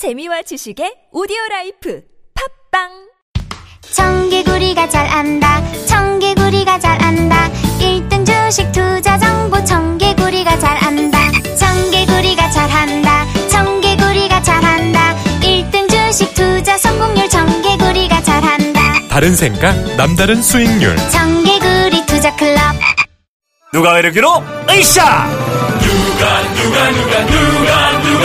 재미와 지식의 오디오 라이프. 팟빵! 청개구리가 잘 안다. 청개구리가 잘 안다. 1등 주식 투자 정보. 청개구리가 잘 안다. 청개구리가 잘 한다. 청개구리가 잘 한다. 1등 주식 투자 성공률. 청개구리가 잘 한다. 다른 생각, 남다른 수익률. 청개구리 투자 클럽. 누가 이르기로? 으쌰! 누가 누가 누가 누가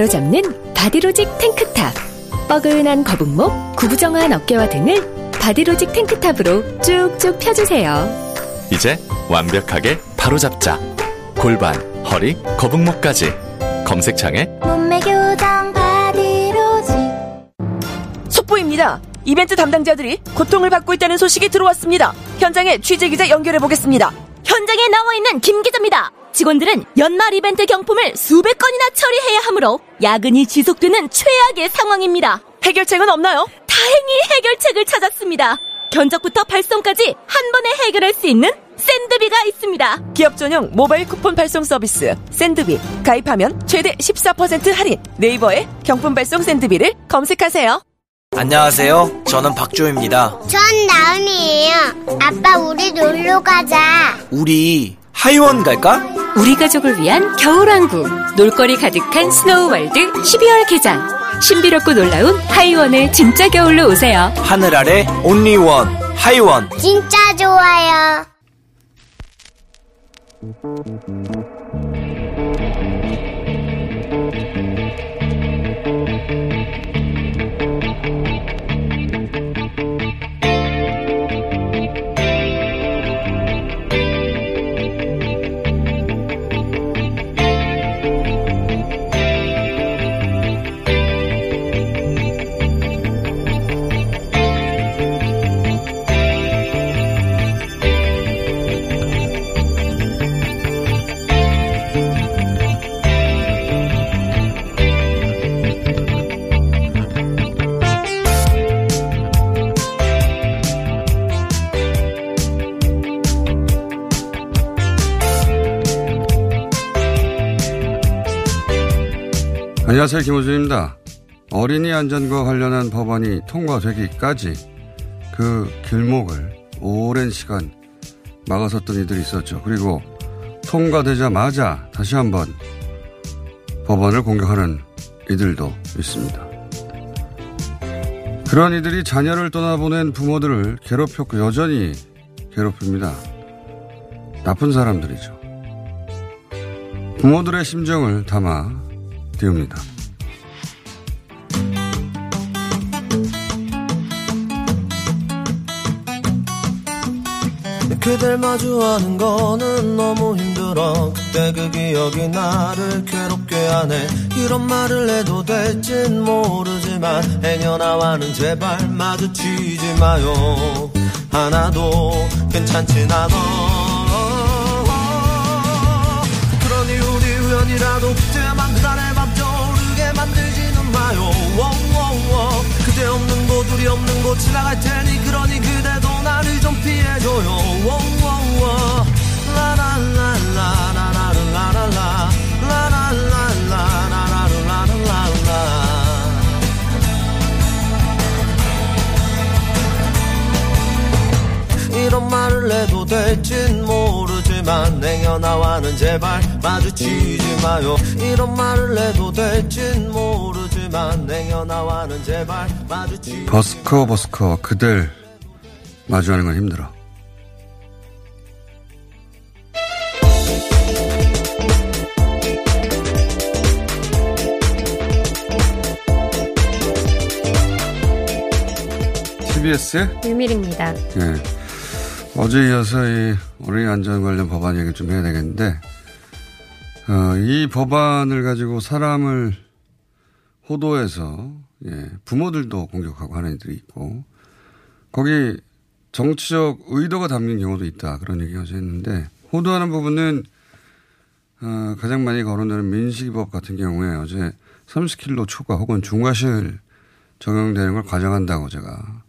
바로잡는 바디로직 탱크탑 뻐근한 거북목, 구부정한 어깨와 등을 바디로직 탱크탑으로 쭉쭉 펴주세요 이제 완벽하게 바로잡자. 골반, 허리, 거북목까지. 검색창에 몸매 교정 바디로직 속보입니다. 이벤트 담당자들이 고통을 받고 있다는 소식이 들어왔습니다. 현장에 취재 기자 연결해 보겠습니다. 현장에 나와 있는 김 기자입니다. 직원들은 연말 이벤트 경품을 수백 건이나 처리해야 하므로 야근이 지속되는 최악의 상황입니다. 해결책은 없나요? 다행히 해결책을 찾았습니다. 견적부터 발송까지 한 번에 해결할 수 있는 샌드비가 있습니다. 기업 전용 모바일 쿠폰 발송 서비스 샌드비 가입하면 최대 14% 할인. 네이버에 경품 발송 샌드비를 검색하세요. 안녕하세요. 저는 박조입니다. 전 나은이에요 아빠 우리 놀러 가자 우리 하이원 갈까? 우리 가족을 위한 겨울왕국 놀거리 가득한 스노우월드 12월 개장. 신비롭고 놀라운 하이원의 진짜 겨울로 오세요. 하늘 아래 온리원 하이원. 진짜 좋아요 안녕하세요. 김호준입니다. 어린이 안전과 관련한 법안이 통과되기까지 그 길목을 오랜 시간 막아섰던 이들이 있었죠. 그리고 통과되자마자 다시 한번 법안을 공격하는 이들도 있습니다. 그런 이들이 자녀를 떠나보낸 부모들을 괴롭혔고 여전히 괴롭힙니다. 나쁜 사람들이죠. 부모들의 심정을 담아 띄웁니다. 그댈 마주하는 거는 너무 힘들어. 그때 그 기억이 나를 괴롭게 하네. 이런 말을 해도 될진 모르지만 행여나와는 제발 마주치지 마요. 하나도 괜찮진 않아. 그러니 우리 우연이라도 워워워. 그대 없는 곳 우리 없는 곳 지나갈 테니 그러니 그대도 나를 좀 피해줘요. 워워워. 라라라라라라라라라. 라라라라라라라라라. 이런 말을 해도 될진 모르지만 행여나와는 제발 마주치지 마요. 이런 말을 해도 될진 모르 버스커 버스커 그댈 마주하는 건 힘들어. TBS 유밀입니다. 예. 어제 이어서 이 어린이 안전 관련 법안 얘기를 좀 해야 되겠는데, 어, 이 법안을 가지고 사람을 호도해서, 예, 부모들도 공격하고 하는 애들이 있고, 거기 정치적 의도가 담긴 경우도 있다. 그런 얘기가 했는데, 호도하는 부분은, 어, 가장 많이 거론되는 민식이법 같은 경우에 어제 30kg 초과 혹은 중과실 적용되는 걸 가정한다고 제가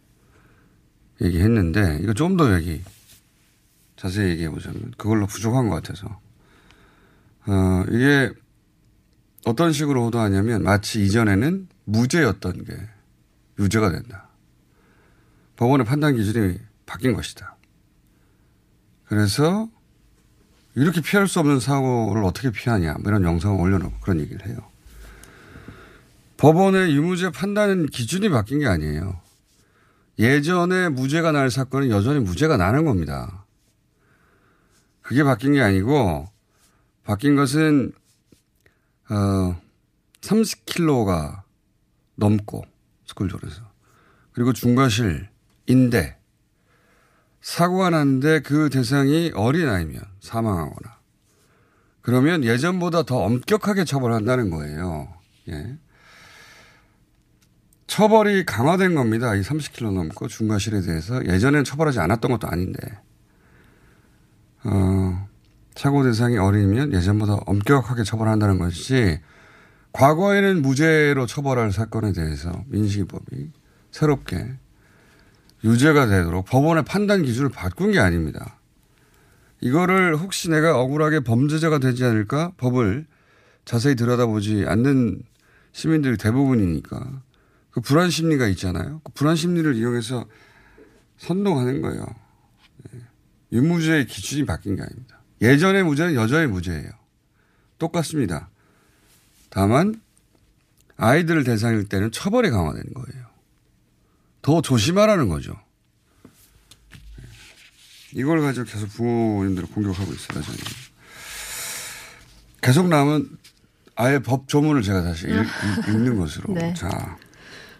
얘기했는데, 이거 좀 더 얘기, 자세히 얘기해 보자면, 그걸로 부족한 것 같아서. 어, 이게 어떤 식으로 호도하냐면, 마치 이전에는 무죄였던 게 유죄가 된다. 법원의 판단 기준이 바뀐 것이다. 그래서 이렇게 피할 수 없는 사고를 어떻게 피하냐, 뭐 이런 영상을 올려놓고 그런 얘기를 해요. 법원의 유무죄 판단 기준이 바뀐 게 아니에요. 예전에 무죄가 날 사건은 여전히 무죄가 나는 겁니다. 그게 바뀐 게 아니고, 바뀐 것은, 어, 30kg가 넘고, 스쿨존에서. 그리고 중과실, 인대, 사고가 났는데 그 대상이 어린아이면 사망하거나, 그러면 예전보다 더 엄격하게 처벌한다는 거예요. 예. 처벌이 강화된 겁니다. 이 30kg 넘고 중과실에 대해서 예전엔 처벌하지 않았던 것도 아닌데, 어, 사고 대상이 어린이면 예전보다 엄격하게 처벌한다는 것이지, 과거에는 무죄로 처벌할 사건에 대해서 민식이법이 새롭게 유죄가 되도록 법원의 판단 기준을 바꾼 게 아닙니다. 이거를 혹시 내가 억울하게 범죄자가 되지 않을까 법을 자세히 들여다보지 않는 시민들이 대부분이니까 그 불안 심리가 있잖아요. 그 불안 심리를 이용해서 선동하는 거예요. 유무죄의 기준이 바뀐 게 아닙니다. 예전의 무죄는 여전히 무죄예요. 똑같습니다. 다만 아이들 대상일 때는 처벌이 강화되는 거예요. 더 조심하라는 거죠. 이걸 가지고 계속 부모님들을 공격하고 있어요, 저는. 계속 나오면 아예 법 조문을 제가 다시 읽, 는 것으로. 네. 자,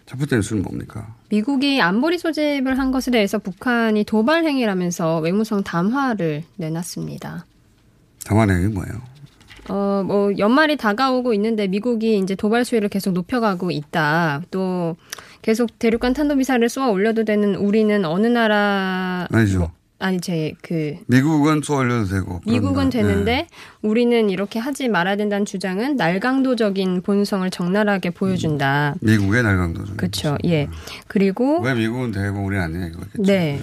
첫 번째 뉴스는 뭡니까? 미국이 안보리 소집을 한 것에 대해서 북한이 도발 행위라면서 외무성 담화를 내놨습니다. 담화 내용이 뭐예요? 어, 뭐, 연말이 다가오고 있는데 미국이 이제 도발 수위를 계속 높여가고 있다. 또 계속 대륙간 탄도미사일을 쏘아 올려도 되는 우리는 어느 나라. 아니죠. 뭐, 아니, 제, 그. 미국은 쏘 올려도 되고. 미국은 그런다. 되는데 네. 우리는 이렇게 하지 말아야 된다는 주장은 날강도적인 본성을 적나라하게 보여준다. 미국의 날강도. 그렇죠. 예. 그리고 왜 미국은 되고 우리는 안 되냐 이거겠죠. 네.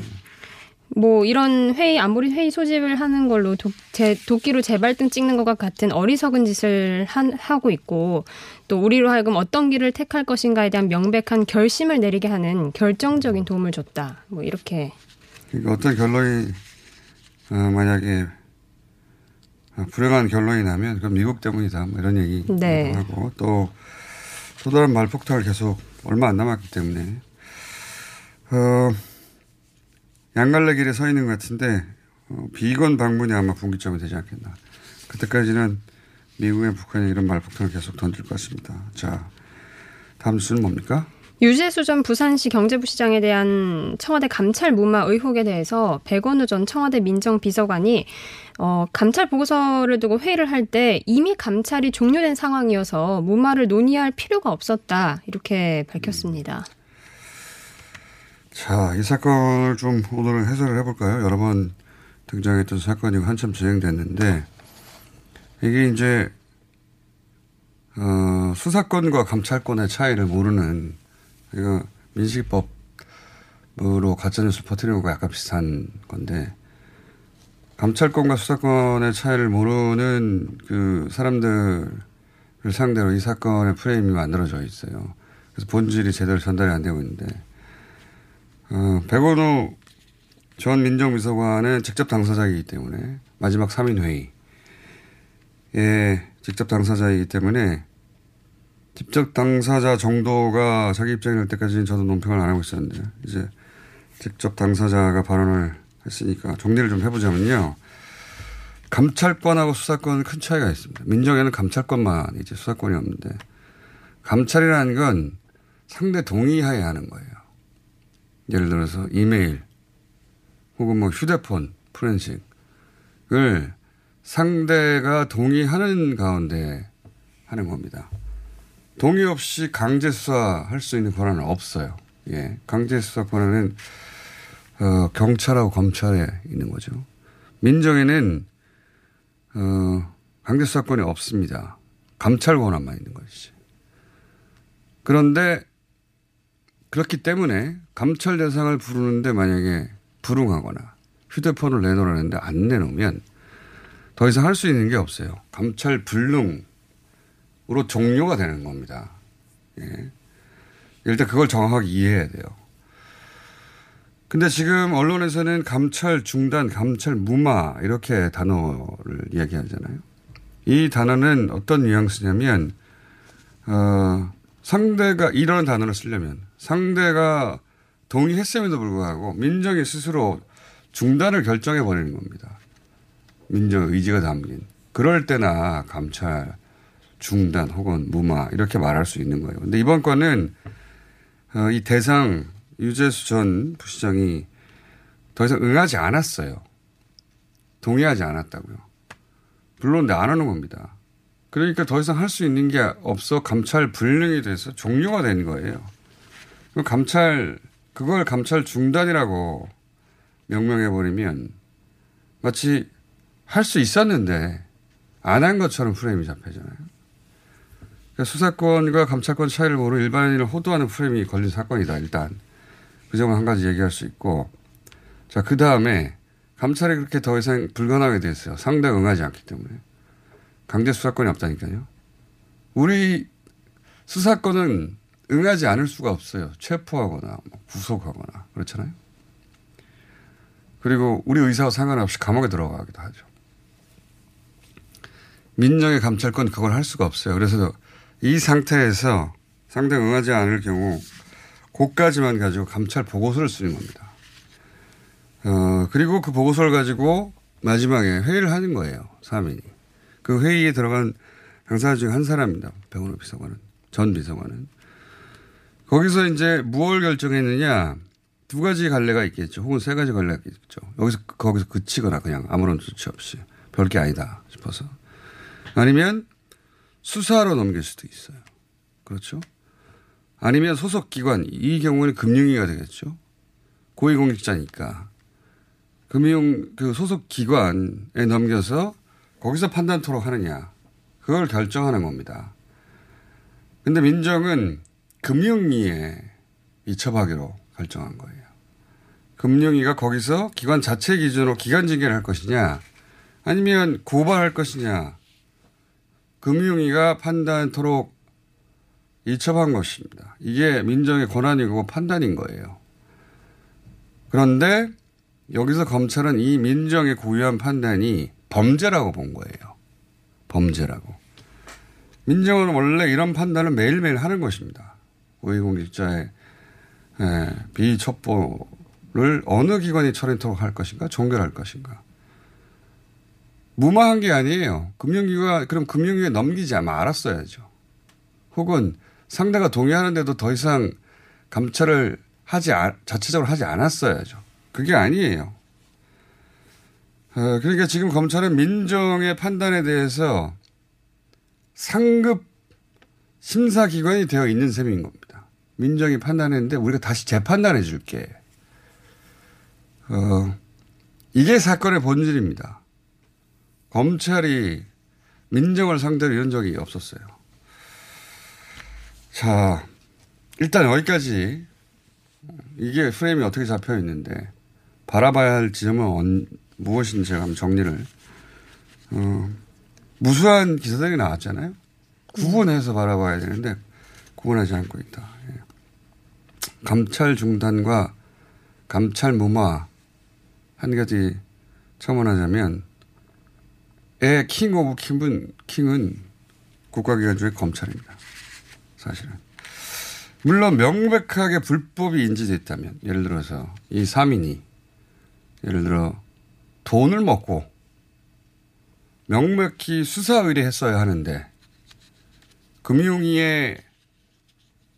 뭐 이런 회의 안보리 회의 소집을 하는 걸로 도, 제, 도끼로 재발등 찍는 것과 같은 어리석은 짓을 한, 하고 있고 또 우리로 하여금 어떤 길을 택할 것인가에 대한 명백한 결심을 내리게 하는 결정적인 도움을 줬다. 뭐 이렇게 그러니까 어떤 결론이 어, 만약에 어, 불행한 결론이 나면 그건 미국 때문이다. 뭐 이런 얘기 네. 하고 또 또 다른 말폭탄을 계속 얼마 안 남았기 때문에 어, 양갈래 길에 서 있는 것 같은데 어, 비건 방문이 아마 분기점이 되지 않겠나. 그때까지는 미국의 북한이 이런 말폭탄을 계속 던질 것 같습니다. 자, 다음 뉴스는 뭡니까? 유재수 전 부산시 경제부 시장에 대한 청와대 감찰 무마 의혹에 대해서 백원우 전 청와대 민정비서관이 어, 감찰 보고서를 두고 회의를 할 때 이미 감찰이 종료된 상황이어서 무마를 논의할 필요가 없었다 이렇게 밝혔습니다. 자, 이 사건을 좀 오늘은 해설을 해볼까요? 여러 번 등장했던 사건이고 한참 진행됐는데 이게 이제 어, 수사권과 감찰권의 차이를 모르는 이거 민식법으로 가짜뉴스 퍼뜨리는 것과 약간 비슷한 건데 감찰권과 수사권의 차이를 모르는 그 사람들을 상대로 이 사건의 프레임이 만들어져 있어요. 그래서 본질이 제대로 전달이 안 되고 있는데 어, 백원우 전 민정비서관은 직접 당사자이기 때문에 마지막 3인 회의에 직접 당사자이기 때문에 직접 당사자 정도가 자기 입장이 날 때까지는 저도 논평을 안 하고 있었는데 이제 직접 당사자가 발언을 했으니까 정리를 좀 해보자면요. 감찰권하고 수사권은 큰 차이가 있습니다. 민정에는 감찰권만 이제 수사권이 없는데 감찰이라는 건 상대 동의하에 하는 거예요. 예를 들어서 이메일 혹은 뭐 휴대폰, 프렌식 상대가 동의하는 가운데 하는 겁니다. 동의 없이 강제 수사할 수 있는 권한은 없어요. 예. 강제 수사 권한은 어, 경찰하고 검찰에 있는 거죠. 민정에는 어, 강제 수사권이 없습니다. 감찰 권한만 있는 것이지. 그런데 그렇기 때문에 감찰 대상을 부르는데 만약에 불응하거나 휴대폰을 내놓으라는데 안 내놓으면 더 이상 할 수 있는 게 없어요. 감찰 불능으로 종료가 되는 겁니다. 예. 일단 그걸 정확하게 이해해야 돼요. 근데 지금 언론에서는 감찰 중단, 감찰 무마 이렇게 단어를 이야기하잖아요. 이 단어는 어떤 뉘앙스냐면 어, 상대가 이런 단어를 쓰려면 상대가 동의했음에도 불구하고 민정이 스스로 중단을 결정해 버리는 겁니다. 민정 의지가 담긴. 그럴 때나 감찰 중단 혹은 무마 이렇게 말할 수 있는 거예요. 근데 이번 건은 어, 이 대상 유재수 전 부시장이 더 이상 응하지 않았어요. 동의하지 않았다고요. 물론 안 하는 겁니다. 그러니까 더 이상 할 수 있는 게 없어 감찰 불능이 돼서 종료가 된 거예요. 감찰, 그걸 감찰 중단이라고 명명해 버리면 마치 할 수 있었는데 안 한 것처럼 프레임이 잡혀잖아요. 그러니까 수사권과 감찰권 차이를 모르는 일반인을 호도하는 프레임이 걸린 사건이다, 일단. 그 점은 한 가지 얘기할 수 있고. 자, 그 다음에 감찰이 그렇게 더 이상 불가능하게 됐어요. 상대가 응하지 않기 때문에. 강제 수사권이 없다니까요. 우리 수사권은 응하지 않을 수가 없어요. 체포하거나 뭐 구속하거나 그렇잖아요. 그리고 우리 의사와 상관없이 감옥에 들어가기도 하죠. 민정의 감찰권 그걸 할 수가 없어요. 그래서 이 상태에서 상대가 응하지 않을 경우 고까지만 가지고 감찰 보고서를 쓰는 겁니다. 어, 그리고 그 보고서를 가지고 마지막에 회의를 하는 거예요. 사민이. 그 회의에 들어간 당사자 중 한 사람입니다. 백원호 비서관은. 전 비서관은. 거기서 이제 무엇을 결정했느냐. 두 가지 갈래가 있겠죠. 혹은 세 가지 갈래가 있겠죠. 여기서, 거기서 그치거나 그냥 아무런 조치 없이 별게 아니다 싶어서. 아니면 수사로 넘길 수도 있어요. 그렇죠. 아니면 소속 기관, 이 경우는 금융위가 되겠죠. 고위공직자니까. 금융, 그 소속 기관에 넘겨서 거기서 판단토록 하느냐. 그걸 결정하는 겁니다. 근데 민정은 금융위에 이첩하기로 결정한 거예요. 금융위가 거기서 기관 자체 기준으로 기간 징계를 할 것이냐, 아니면 고발할 것이냐, 금융위가 판단토록 이첩한 것입니다. 이게 민정의 권한이고 판단인 거예요. 그런데 여기서 검찰은 이 민정의 고유한 판단이 범죄라고 본 거예요. 범죄라고. 민정은 원래 이런 판단을 매일매일 하는 것입니다. 고위공직자의 예, 비첩보를 어느 기관이 처리토록 할 것인가, 종결할 것인가. 무마한 게 아니에요. 금융기관, 그럼 금융위에 넘기지 말았어야죠. 혹은 상대가 동의하는데도 더 이상 감찰을 하지, 자체적으로 하지 않았어야죠. 그게 아니에요. 어, 그러니까 지금 검찰은 민정의 판단에 대해서 상급 심사기관이 되어 있는 셈인 겁니다. 민정이 판단했는데 우리가 다시 재판단해 줄게. 어, 이게 사건의 본질입니다. 검찰이 민정을 상대로 이런 적이 없었어요. 자, 일단 여기까지 이게 프레임이 어떻게 잡혀 있는데 바라봐야 할 지점은 무엇인지 제가 한번 정리를 어, 무수한 기사들이 나왔잖아요. 구분해서 바라봐야 되는데 구분하지 않고 있다. 예. 감찰 중단과 감찰 무마 한 가지 첨언하자면 의 king of king은, king은 국가기관 중에 검찰입니다. 사실은. 물론 명백하게 불법이 인지됐다면 예를 들어서 이 3인이 예를 들어 돈을 먹고 명백히 수사 의뢰했어야 하는데 금융위에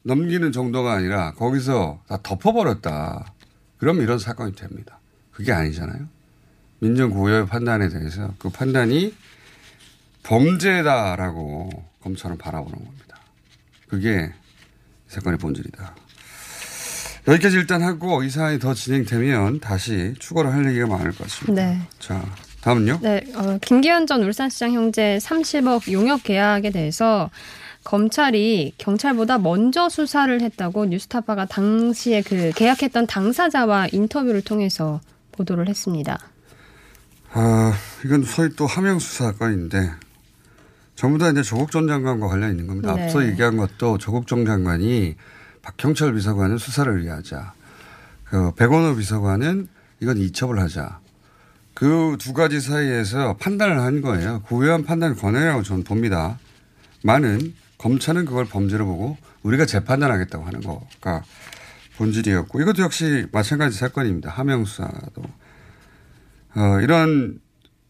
넘기는 정도가 아니라 거기서 다 덮어버렸다. 그럼 이런 사건이 됩니다. 그게 아니잖아요. 민정 고여의 판단에 대해서 그 판단이 범죄다라고 검찰은 바라보는 겁니다. 그게 이 사건의 본질이다. 여기까지 일단 하고 이 사안이 더 진행되면 다시 추가로 할 얘기가 많을 것 같습니다. 네. 자, 다음은요? 네, 어, 김기현 전 울산시장 형제 30억 용역 계약에 대해서 검찰이 경찰보다 먼저 수사를 했다고 뉴스타파가 당시에 그 계약했던 당사자와 인터뷰를 통해서 보도를 했습니다. 아, 이건 소위 또 하명 수사 건인데 전부 다 이제 조국 전 장관과 관련 있는 겁니다. 네. 앞서 얘기한 것도 조국 전 장관이 박형철 비서관은 수사를 의뢰하자. 그 백원호 비서관은 이건 이첩을 하자. 그 두 가지 사이에서 판단을 한 거예요. 고유한 판단 권한이라고 저는 봅니다. 많은 검찰은 그걸 범죄로 보고 우리가 재판단하겠다고 하는 거가 본질이었고 이것도 역시 마찬가지 사건입니다. 하명 수 사도 어, 이런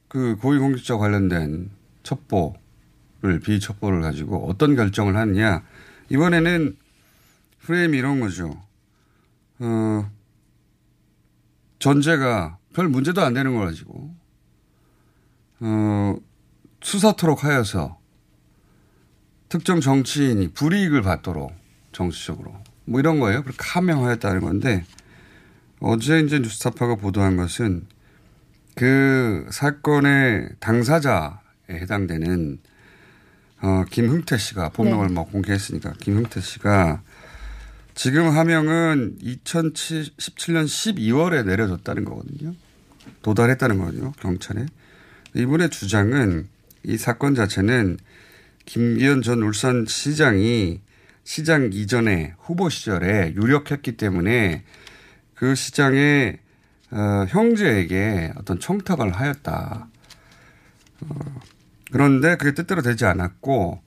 그 고위공직자 관련된 첩보를 비첩보를 가지고 어떤 결정을 하느냐 이번에는 프레임이 이런 거죠. 어, 전제가 별 문제도 안 되는 걸 가지고 어, 수사토록 하여서 특정 정치인이 불이익을 받도록 정치적으로 뭐 이런 거예요. 그렇게 하명하였다는 건데 어제 이제 뉴스타파가 보도한 것은 그 사건의 당사자에 해당되는 어, 김흥태 씨가 본명을 네. 뭐 공개했으니까 김흥태 씨가 지금 하명은 2017년 12월에 내려졌다는 거거든요. 도달했다는 거거든요. 경찰에. 이분의 주장은 이 사건 자체는 김기현 전 울산시장이 시장 이전에 후보 시절에 유력했기 때문에 그 시장의 어, 형제에게 어떤 청탁을 하였다. 어, 그런데 그게 뜻대로 되지 않았고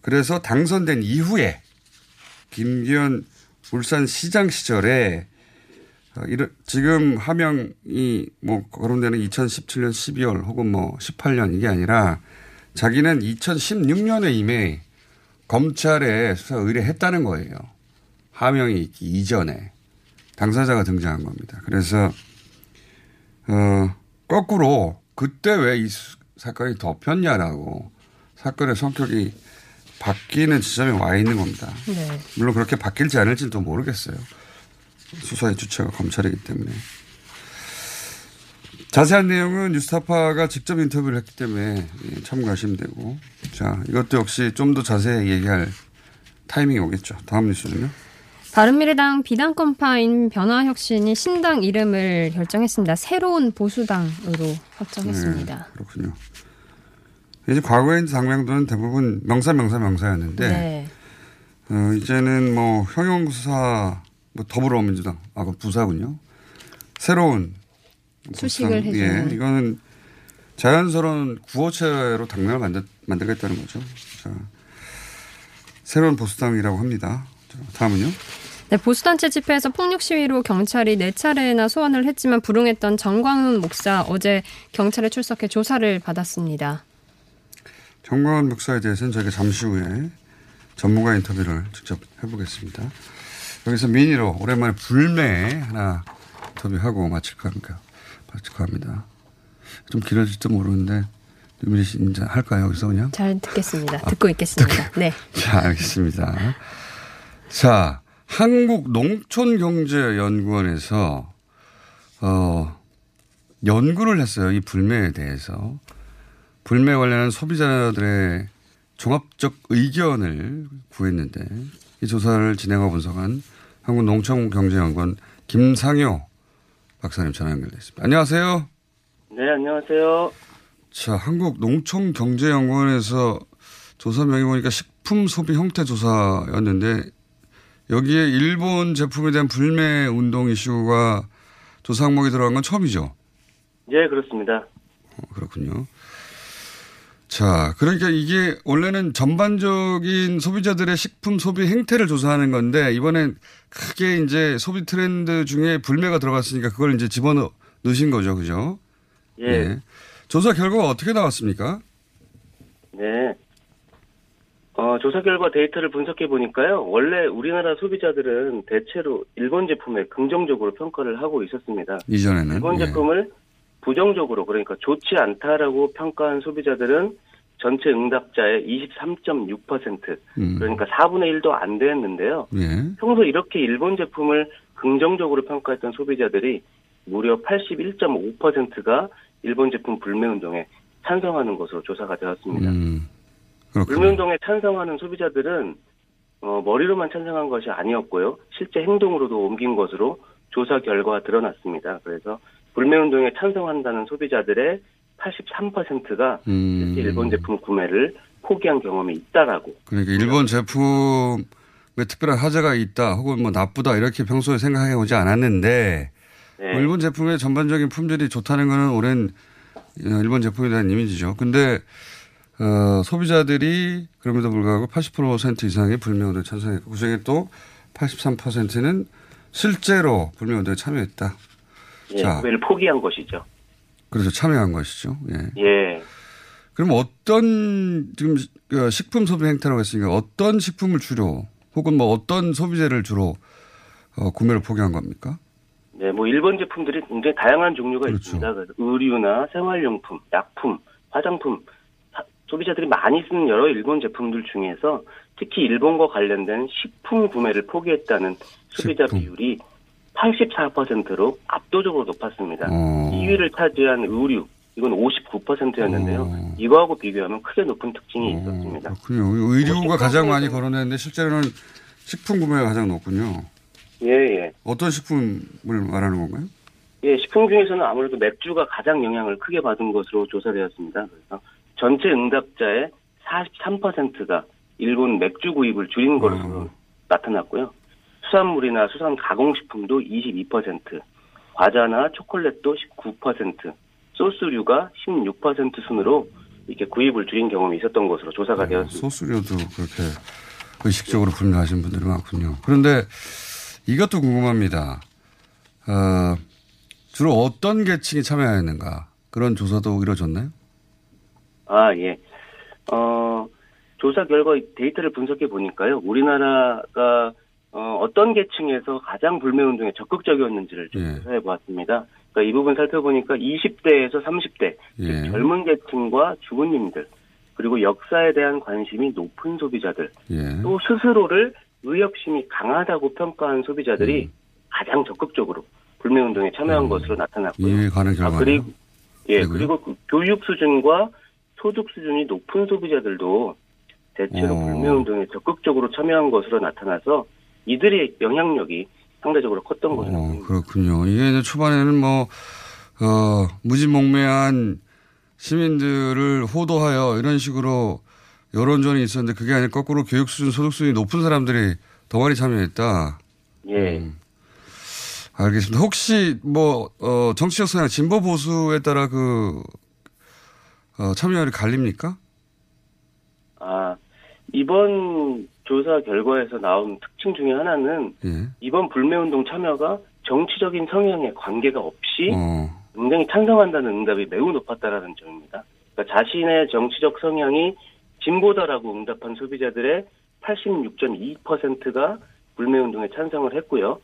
그래서 당선된 이후에 김기현 울산시장 시절에 어, 이런 지금 하명이 뭐 거론되는 2017년 12월 혹은 뭐 18년 이게 아니라 자기는 2016년에 이미 검찰에 수사 의뢰했다는 거예요. 하명이 있기 이전에 당사자가 등장한 겁니다. 그래서 어 거꾸로 그때 왜 이 사건이 덮였냐라고 사건의 성격이 바뀌는 지점에 와 있는 겁니다. 네. 물론 그렇게 바뀔지 않을지는 또 모르겠어요. 수사의 주체가 검찰이기 때문에. 자세한 내용은 뉴스타파가 직접 인터뷰를 했기 때문에 예, 참고하시면 되고. 자, 이것도 역시 좀 더 자세히 얘기할 타이밍이 오겠죠. 다음 뉴스는요. 바른미래당 비당권파인 변화혁신이 신당 이름을 결정했습니다. 새로운 보수당으로 확정했습니다. 네, 그렇군요. 이제 과거에 당명들은 대부분 명사 명사 명사였는데 네. 어, 이제는 뭐 형용사 뭐 더불어민주당 아그 부사군요. 새로운 수식을 보상. 해주는. 예, 이거는 자연스러운 구호체로 당명을 만들, 만들겠다는 거죠. 자, 새로운 보수당이라고 합니다. 자, 다음은요. 네, 보수단체 집회에서 폭력 시위로 경찰이 네 차례나 소환을 했지만 불응했던 정광훈 목사 어제 경찰에 출석해 조사를 받았습니다. 정광훈 목사에 대해서는 저희가 잠시 후에 전문가 인터뷰를 직접 해보겠습니다. 여기서 미니로 오랜만에 불매 하나 인터뷰하고 마칠까 합니다. 마칠까 합니다. 좀 길어질지 모르는데 유미리 씨 이제 할까요? 여기서 그냥? 잘 듣겠습니다. 듣고 있겠습니다. 네. 자, 알겠습니다. 자, 한국농촌경제연구원에서 어, 연구를 했어요. 이 불매에 대해서. 불매 관련한 소비자들의 종합적 의견을 구했는데 이 조사를 진행하고 분석한 한국농촌경제연구원 김상효 박사님 전화 연결돼 있습니다. 안녕하세요. 네, 안녕하세요. 자, 한국 농촌경제연구원에서 조사 명이 보니까 식품 소비 형태 조사였는데 여기에 일본 제품에 대한 불매 운동 이슈가 조사 항목에 들어간 건 처음이죠. 예, 그렇습니다. 어, 그렇군요. 자, 그러니까 이게 원래는 전반적인 소비자들의 식품 소비 행태를 조사하는 건데 이번엔 크게 이제 소비 트렌드 중에 불매가 들어갔으니까 그걸 이제 집어넣 으신 거죠. 그죠? 예. 조사 결과가 어떻게 나왔습니까? 네. 어, 조사 결과 데이터를 분석해 보니까요. 원래 우리나라 소비자들은 대체로 일본 제품에 긍정적으로 평가를 하고 있었습니다. 이전에는. 일본 예. 제품을 부정적으로 그러니까 좋지 않다라고 평가한 소비자들은 전체 응답자의 23.6% 음. 그러니까 4분의 1도 안 됐는데요. 예. 평소 이렇게 일본 제품을 긍정적으로 평가했던 소비자들이 무려 81.5%가 일본 제품 불매운동에 찬성하는 것으로 조사가 되었습니다. 음. 불매운동에 찬성하는 소비자들은 어, 머리로만 찬성한 것이 아니었고요. 실제 행동으로도 옮긴 것으로 조사 결과가 드러났습니다. 그래서 불매운동에 찬성한다는 소비자들의 83%가 음. 일본 제품 구매를 포기한 경험이 있다라고. 그러니까 일본 제품에 특별한 하자가 있다 혹은 뭐 나쁘다 이렇게 평소에 생각해 오지 않았는데 네. 뭐 일본 제품의 전반적인 품질이 좋다는 거는 오랜 어, 일본 제품에 대한 이미지죠. 근데 어, 소비자들이 그럼에도 불구하고 80% 이상의 불매운동에 찬성했고 그중에 또 83%는 실제로 불매운동에 참여했다. 예, 자. 구매를 포기한 것이죠. 그래서 참여한 것이죠. 예. 예. 그럼 어떤 지금 그 식품 소비 행태라고 했으니까 어떤 식품을 주로 혹은 뭐 어떤 소비재를 주로 어, 구매를 포기한 겁니까? 네, 뭐 일본 제품들이 굉장히 다양한 종류가 그렇죠. 있습니다. 그래서 의류나 생활용품, 약품, 화장품 사- 소비자들이 많이 쓰는 여러 일본 제품들 중에서 특히 일본과 관련된 식품 구매를 포기했다는 소비자 식품. 비율이 84%로 압도적으로 높았습니다. 어. 2위를 차지한 의류 이건 59%였는데요. 어. 이거하고 비교하면 크게 높은 특징이 있었습니다. 그렇군요. 의류가 가장 많이 거론했는데 실제로는 식품 구매가 가장 높군요. 예, 예. 어떤 식품을 말하는 건가요? 예, 식품 중에서는 아무래도 맥주가 가장 영향을 크게 받은 것으로 조사되었습니다. 그래서 전체 응답자의 43%가 일본 맥주 구입을 줄인 것으로 나타났고요. 수산물이나 수산 가공식품도 22%, 과자나 초콜릿도 19%, 소스류가 16% 순으로 이렇게 구입을 줄인 경험이 있었던 것으로 조사가 되었습니다. 소스료도 그렇게 의식적으로 불매하신 분들이 많군요. 그런데 이것도 궁금합니다. 어, 주로 어떤 계층이 참여했는가 그런 조사도 이루어졌나요? 아, 예. 어, 조사 결과 데이터를 분석해 보니까요. 우리나라가 어, 떤 계층에서 가장 불매 운동에 적극적이었는지를 좀 예. 조사해 보았습니다. 그러니까 이 부분 살펴보니까 20대에서 30대 예. 젊은 계층과 주부님들 그리고 역사에 대한 관심이 높은 소비자들 예. 또 스스로를 의협심이 강하다고 평가한 소비자들이 음. 가장 적극적으로 불매 운동에 참여한 것으로 나타났고요. 이에 관한 아, 결과는 그리고 예 그리고요? 그리고 그 교육 수준과 소득 수준이 높은 소비자들도 대체로 어. 불매 운동에 적극적으로 참여한 것으로 나타나서 이들의 영향력이 상대적으로 컸던 어, 보입니다. 그렇군요. 이게 이제 초반에는 뭐, 어, 무지몽매한 시민들을 호도하여 이런 식으로 여론전이 있었는데 그게 아니라 거꾸로 교육 수준, 소득 수준이 높은 사람들이 더 많이 참여했다. 예. 음. 알겠습니다. 혹시 뭐, 어, 정치적 성향, 진보 보수에 따라 그, 어, 참여율이 갈립니까? 아 이번 조사 결과에서 나온 특징 중에 하나는 예. 이번 불매 운동 참여가 정치적인 성향에 관계가 없이 어, 굉장히 찬성한다는 응답이 매우 높았다라는 점입니다. 그러니까 자신의 정치적 성향이 진보다라고 응답한 소비자들의 86.2%가 불매운동에 찬성을 했고요.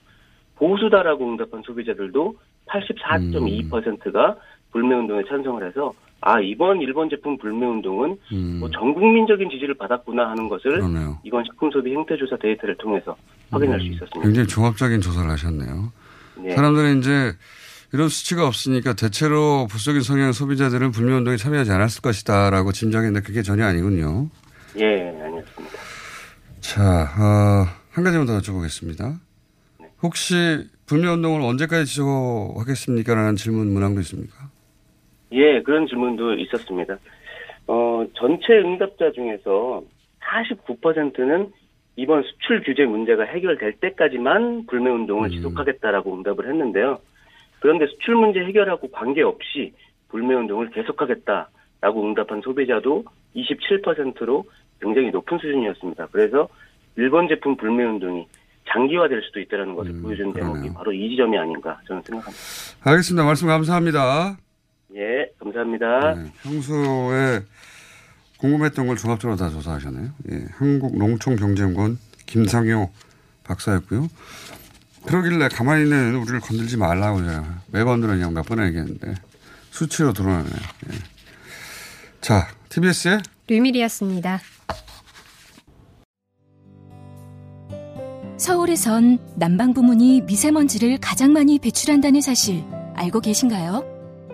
보수다라고 응답한 소비자들도 84.2%가 불매운동에 찬성을 해서 아 이번 일본 제품 불매운동은 음, 뭐 전 국민적인 지지를 받았구나 하는 것을 그러네요. 이번 식품 소비 행태 조사 데이터를 통해서 확인할 수 있었습니다. 굉장히 종합적인 조사를 하셨네요. 네. 사람들은 이제 이런 수치가 없으니까 대체로 보수적인 성향 소비자들은 불매운동에 참여하지 않았을 것이다라고 짐작했는데 그게 전혀 아니군요. 예, 아니었습니다. 자, 어, 한 가지만 더 여쭤보겠습니다. 혹시 불매운동을 언제까지 지속하겠습니까? 라는 질문 문항도 있습니까? 예, 그런 질문도 있었습니다. 어, 전체 응답자 중에서 49%는 이번 수출 규제 문제가 해결될 때까지만 불매 운동을 지속하겠다라고 응답을 했는데요. 그런데 수출 문제 해결하고 관계없이 불매 운동을 계속하겠다라고 응답한 소비자도 27%로 굉장히 높은 수준이었습니다. 그래서 일본 제품 불매 운동이 장기화될 수도 있다는 것을 보여준 대목이 바로 이 지점이 아닌가 저는 생각합니다. 알겠습니다. 말씀 감사합니다. 예, 감사합니다. 네, 평소에 궁금했던 걸 종합적으로 다 조사하셨네요. 예, 한국농촌경제연구원 김상효 박사였고요. 그러길래 가만히 있는 우리를 건들지 말라고 제가 매번 들은 그냥 몇 번을 얘기했는데 수치로 드러나네요. 예. 자, TBS의 류밀이었습니다. 서울에선 난방 부문이 미세먼지를 가장 많이 배출한다는 사실 알고 계신가요?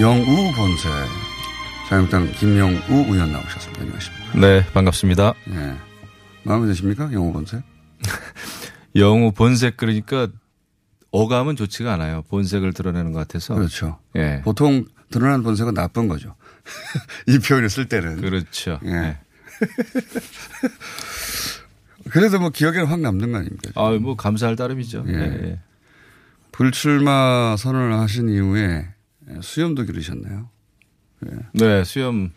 영우 본색. 자유한국당 김영우 의원 나오셨습니다. 안녕하십니까. 네, 반갑습니다. 예. 마음에 드십니까? 영우 본색? 영우 본색 그러니까 어감은 좋지가 않아요. 본색을 드러내는 것 같아서. 그렇죠. 예. 보통 드러난 본색은 나쁜 거죠. 이 표현을 쓸 때는. 그렇죠. 예. 네. 그래도 뭐 기억에는 확 남는 거 아닙니까? 아, 뭐 감사할 따름이죠. 예. 예. 불출마 선언을 하신 이후에 수염도 기르셨나요? 예. 네, 수염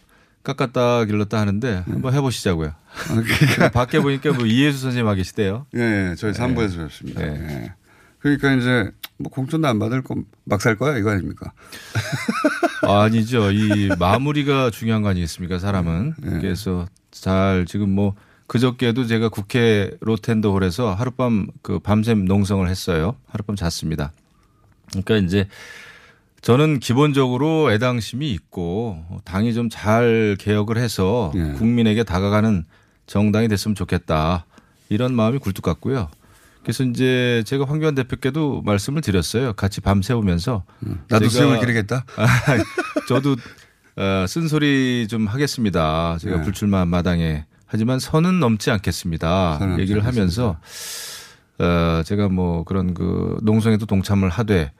깎았다 길렀다 하는데 한번 해보시자고요. 아, 그러니까 밖에 보니까 뭐 이해수 선생님 와 계시대요. 예, 예. 저희 삼부에서 뵙습니다. 예. 그러니까 이제 뭐 공천도 안 받을 거 막 살 거야 이거 아닙니까? 아니죠. 이 마무리가 중요한 거 아니겠습니까? 사람은. 예. 그래서 잘 지금 뭐 그저께도 제가 국회 로텐더홀에서 하룻밤 그 밤샘 농성을 했어요. 하룻밤 잤습니다. 그러니까 이제 저는 기본적으로 애당심이 있고 당이 좀 잘 개혁을 해서 예. 국민에게 다가가는 정당이 됐으면 좋겠다. 이런 마음이 굴뚝 같고요. 그래서 이제 제가 황교안 대표께도 말씀을 드렸어요. 같이 밤 새우면서 나도 수염을 기르겠다. 아, 저도 어, 쓴소리 좀 하겠습니다. 제가 네. 불출마 마당에 하지만 선은 넘지 않겠습니다. 선은 얘기를 하면서 어, 제가 뭐 그런 그 농성에도 동참을 하되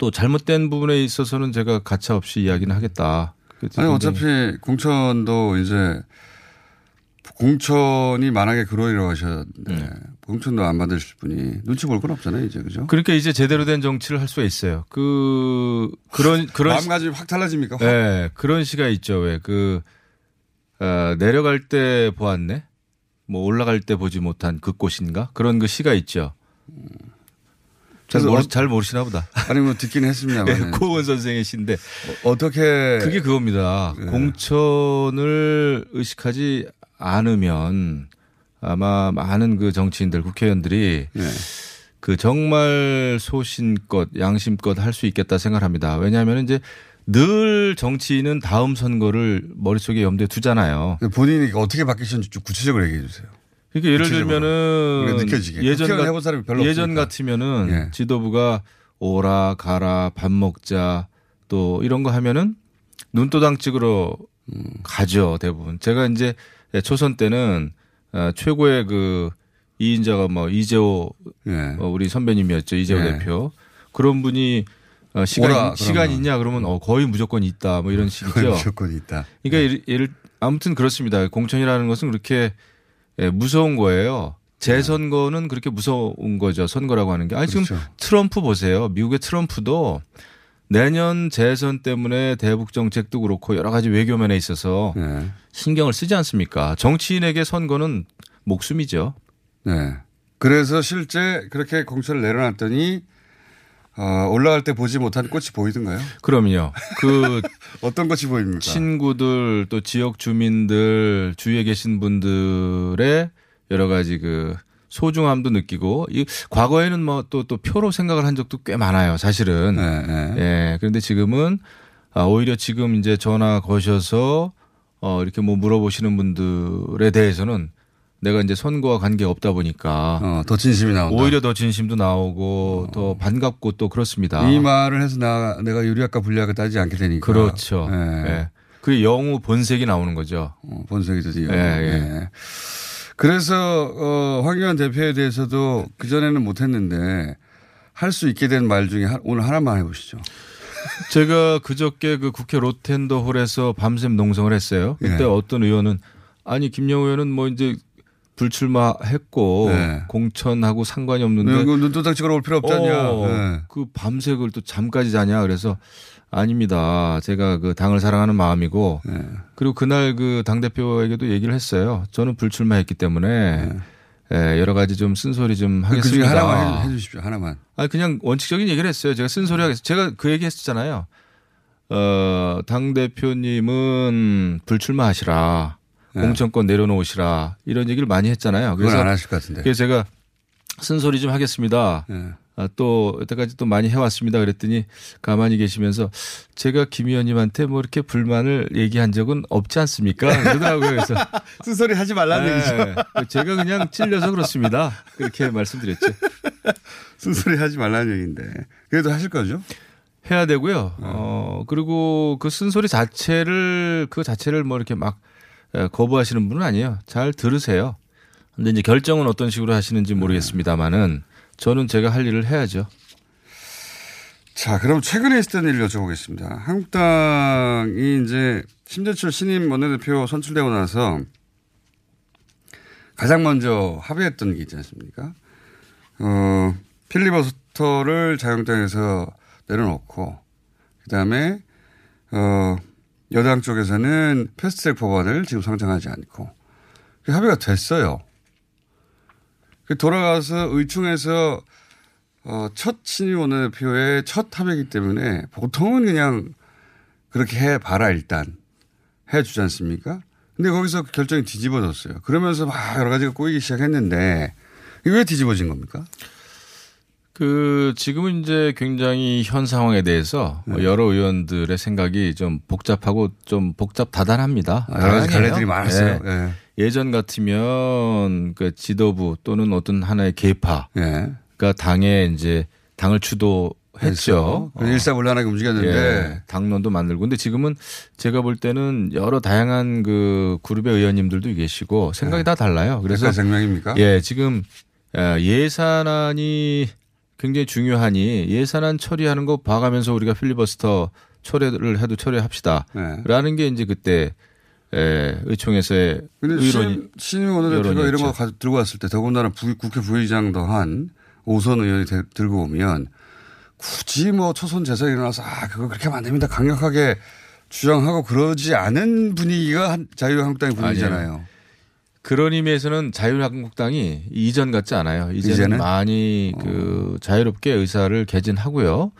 또 잘못된 부분에 있어서는 제가 가차 없이 이야기는 하겠다. 아니 어차피 공천도 이제 공천이 만약에 그러이라고 하셨는데 공천도 안 받으실 분이 눈치 볼 건 없잖아요 이제 그죠? 그러니까 이제 제대로 된 정치를 할 수가 있어요. 그 그런 그런 마음가짐이 확 달라집니까? 확? 네, 그런 시가 있죠. 왜그 어, 내려갈 때 보았네. 뭐 올라갈 때 보지 못한 그 꽃인가 그런 그 시가 있죠. 잘, 모르, 어- 잘 모르시나 보다. 아니 뭐 듣긴 했습니다만 네, 고은 선생의 시인데 어 떻게 그게 그겁니다. 네. 공천을 의식하지 않으면 아마 많은 그 정치인들 국회의원들이 네. 그 정말 소신껏 양심껏 할 수 있겠다 생각합니다. 왜냐하면 이제 늘 정치인은 다음 선거를 머릿속에 염두에 두잖아요. 본인이 어떻게 바뀌셨는지 좀 구체적으로 얘기해 주세요. 그러니까 예를. 들면은. 예전 같- 예전. 같으면은 예. 지도부가 오라 가라 밥 먹자 또 이런 거 하면은 눈도장 찍으러 가죠 대부분. 제가 이제 초선 때는 어, 최고의 그 이인자가 뭐 이재호 어, 우리 선배님이었죠 이재호 예. 대표 그런 분이 어, 시간 오라, 시간. 있냐 그러면 어, 거의 무조건 있다 뭐 이런 식이죠. 거의 무조건 있다. 그러니까 예를, 예를 아무튼 그렇습니다. 공천이라는 것은 그렇게 예, 무서운 거예요. 제 선거는 그렇게 무서운 거죠. 선거라고 하는 게. 아니 지금 그렇죠. 트럼프 보세요. 미국의 트럼프도 내년 재선 때문에 대북 정책도 그렇고 여러 가지 외교 면에 있어서 네. 신경을 쓰지 않습니까? 정치인에게 선거는 목숨이죠. 네. 그래서 실제 그렇게 공천을 내려놨더니 어, 올라갈 때 보지 못한 꽃이 보이던가요? 그럼요. 그 어떤 것이 보입니까? 친구들 또 지역 주민들 주위에 계신 분들의 여러 가지 그 소중함도 느끼고 이 과거에는 뭐 또또 표로 생각을 한 적도 꽤 많아요. 사실은. 네, 예. 그런데 지금은 아, 오히려 지금 이제 전화 거셔서 어 이렇게 뭐 물어보시는 분들에 대해서는 내가 이제 선거와 관계 없다 보니까 어, 더 진심이 나온다. 오히려 더 진심도 나오고 더 반갑고 또 그렇습니다. 이 말을 해서 나, 내가 유리학과 분리학을 따지지 않게 되니까. 그렇죠. 예. 예. 그 영우 본색이 나오는 거죠. 어, 본색이 드디어. 예, 예. 예. 그래서 어, 황교안 대표에 대해서도 그 전에는 못했는데 할 수 있게 된 말 중에 하- 오늘 하나만 해보시죠. 제가 그저께 그 국회 로텐더 홀에서 밤샘 농성을 했어요. 그때 예. 어떤 의원은 아니 김영우 의원은 뭐 이제 불출마했고 네. 공천하고 상관이 없는데 왜 이거 눈도장 찍으러 올 필요 없지 않냐. 어, 네. 그 밤새 그걸 또 잠까지 자냐 그래서 아닙니다. 제가 그 당을 사랑하는 마음이고 네. 그리고 그날 그 당 대표에게도 얘기를 했어요. 저는 불출마했기 때문에 예, 여러 가지 좀 쓴소리 좀 네. 그 하겠습니다. 하나만 해, 해주십시오. 하나만. 아 그냥 원칙적인 얘기를 했어요. 제가 쓴소리 하겠어요. 제가 그 얘기 했었잖아요. 어, 당 대표님은 불출마하시라. 네. 공천권 내려놓으시라. 이런 얘기를 많이 했잖아요. 그건 안 하실 것 같은데. 그래서 제가 쓴소리 좀 하겠습니다. 네. 아, 또 여태까지 또 많이 해왔습니다. 그랬더니 가만히 계시면서 제가 김 의원님한테 뭐 이렇게 불만을 얘기한 적은 없지 않습니까? 그러더라고요. 그래서 쓴소리 하지 말라는 얘기죠. 제가 그냥 찔려서 그렇습니다. 그렇게 말씀드렸죠. 쓴소리 하지 말라는 얘기인데. 그래도 하실 거죠? 해야 되고요. 어, 그리고 그 쓴소리 자체를, 그 자체를 뭐 이렇게 막 에, 거부하시는 분은 아니에요. 잘 들으세요. 근데 이제 결정은 어떤 식으로 하시는지 모르겠습니다만은 저는 제가 할 일을 해야죠. 자, 그럼 최근에 있었던 일을 여쭤보겠습니다. 한국당이 이제 심재철 신임 원내대표 선출되고 나서 가장 먼저 합의했던 게 있지 않습니까? 어, 필리버스터를 자유한국당에서 내려놓고, 그 다음에, 어, 여당 쪽에서는 패스트트랙 법안을 지금 상정하지 않고, 그 합의가 됐어요. 그 돌아가서 의총에서 어, 첫 신임 원내대표의 첫 합의이기 때문에 보통은 그냥 그렇게 해봐라 일단 해주지 않습니까? 근데 거기서 그 결정이 뒤집어졌어요. 그러면서 막 여러 가지가 꼬이기 시작했는데 이게 왜 뒤집어진 겁니까? 그 지금은 이제 굉장히 현 상황에 대해서 뭐 여러 의원들의 생각이 좀 복잡하고 좀 복잡 다단합니다. 아, 여러 가지. 갈래들이 많았어요. 예. 예. 예전 같으면 그 지도부 또는 어떤 하나의 계파가 당에 이제 당을 주도 했죠. 그래서 일사불란하게 움직였는데 예, 당론도 만들고 근데 지금은 제가 볼 때는 여러 다양한 그 그룹의 의원님들도 계시고 생각이 다 달라요. 그래서 백과생명입니까? 예, 지금 어, 예산안이 굉장히 중요하니 예산안 처리하는 거 봐가면서 우리가 필리버스터 처리를 해도 처리합시다. 네. 라는 게 이제 그때 에, 의총에서의 근데 의론이 신, 신임 원내대표가 이런. 거 가- 들고 왔을 때 더군다나 부- 국회 부의장도 한 오선 의원이 대- 들고 오면 굳이 뭐 초선 재선이 일어나서 아 그거 그렇게 하면 안 됩니다 강력하게 주장하고 그러지 않은 분위기가 한- 자유한국당의 분위기잖아요. 아니에요. 그런 의미에서는 자유한국당이 이전 같지 않아요. 이제는, 이제는? 많이 그 자유롭게 의사를 개진하고요.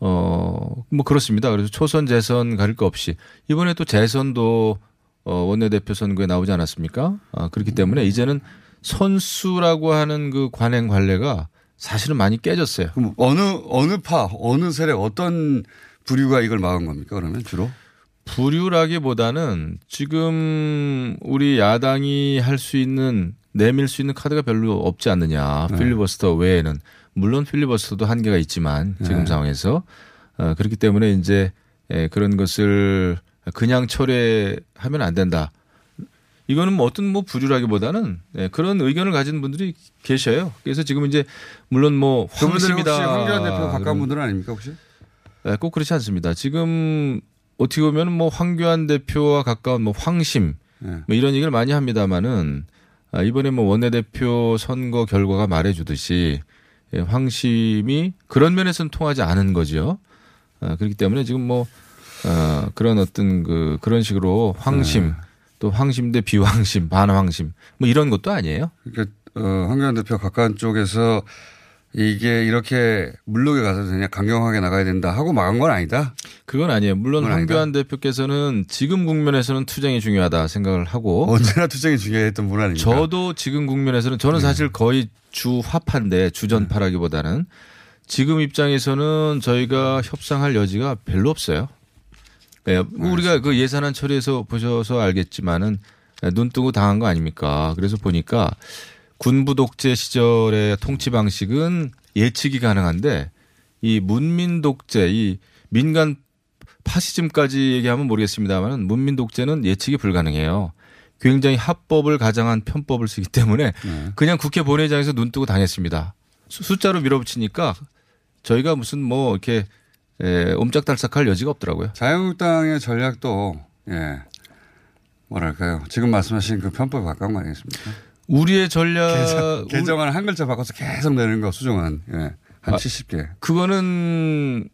어, 뭐 그렇습니다. 그래서 초선 재선 가릴 거 없이 이번에 또 재선도 어, 원내대표 선거에 나오지 않았습니까? 아, 그렇기 때문에 이제는 선수라고 하는 그 관행 관례가 사실은 많이 깨졌어요. 그럼 어느 어느 파 어느 세력 어떤 부류가 이걸 막은 겁니까 그러면 주로? 부류라기보다는 지금 우리 야당이 할 수 있는 내밀 수 있는 카드가 별로 없지 않느냐. 네. 필리버스터 외에는 물론 필리버스터도 한계가 있지만 지금 네. 상황에서 어, 그렇기 때문에 이제 예, 그런 것을 그냥 철회하면 안 된다. 이거는 뭐 어떤 뭐 부주라기보다는 예, 그런 의견을 가진 분들이 계셔요. 그래서 지금 이제 물론 뭐 그분들이 혹시. 황교안 대표 가까운 분들은 아닙니까 혹시? 예, 꼭 그렇지 않습니다. 지금 어떻게 보면 뭐 황교안 대표와 가까운 뭐 황심 네. 뭐 이런 얘기를 많이 합니다만은 아, 이번에 뭐 원내대표 선거 결과가 말해주듯이 예, 황심이 그런 면에서는 통하지 않은 거죠. 아, 그렇기 때문에 지금 뭐 어, 그런 어떤 그 그런 식으로 황심 네. 또 황심 대 비황심 반황심 뭐 이런 것도 아니에요. 그러니까 어, 황교안 대표 가까운 쪽에서 이게 이렇게 물르게 가서 되냐 강경하게 나가야 된다 하고 막은 건 아니다. 그건 아니에요. 물론 그건 아니다. 황교안 대표께서는 지금 국면에서는 투쟁이 중요하다 생각을 하고 언제나 투쟁이 중요했던 분 아닙니까? 네. 저도 지금 국면에서는 저는 사실 거의 주 화파인데 주전파라기보다는 지금 입장에서는 저희가 협상할 여지가 별로 없어요. 예, 우리가 그 예산안 처리해서 보셔서 알겠지만은 눈 뜨고 당한 거 아닙니까? 그래서 보니까 군부 독재 시절의 통치 방식은 예측이 가능한데 이 문민 독재, 이 민간 파시즘까지 얘기하면 모르겠습니다만은 문민 독재는 예측이 불가능해요. 굉장히 합법을 가장한 편법을 쓰기 때문에 그냥 국회 본회의장에서 눈 뜨고 당했습니다. 수- 숫자로 밀어붙이니까 저희가 무슨 뭐 이렇게 에, 옴짝달싹할 여지가 없더라고요. 자유한국당의 전략도 예 뭐랄까요 지금 말씀하신 그 편법에 가까운 거 아니겠습니까? 우리의 전략 개정, 개정안 한 글자 바꿔서 계속 내는 거 수정안 예한 아, 70개. 그거는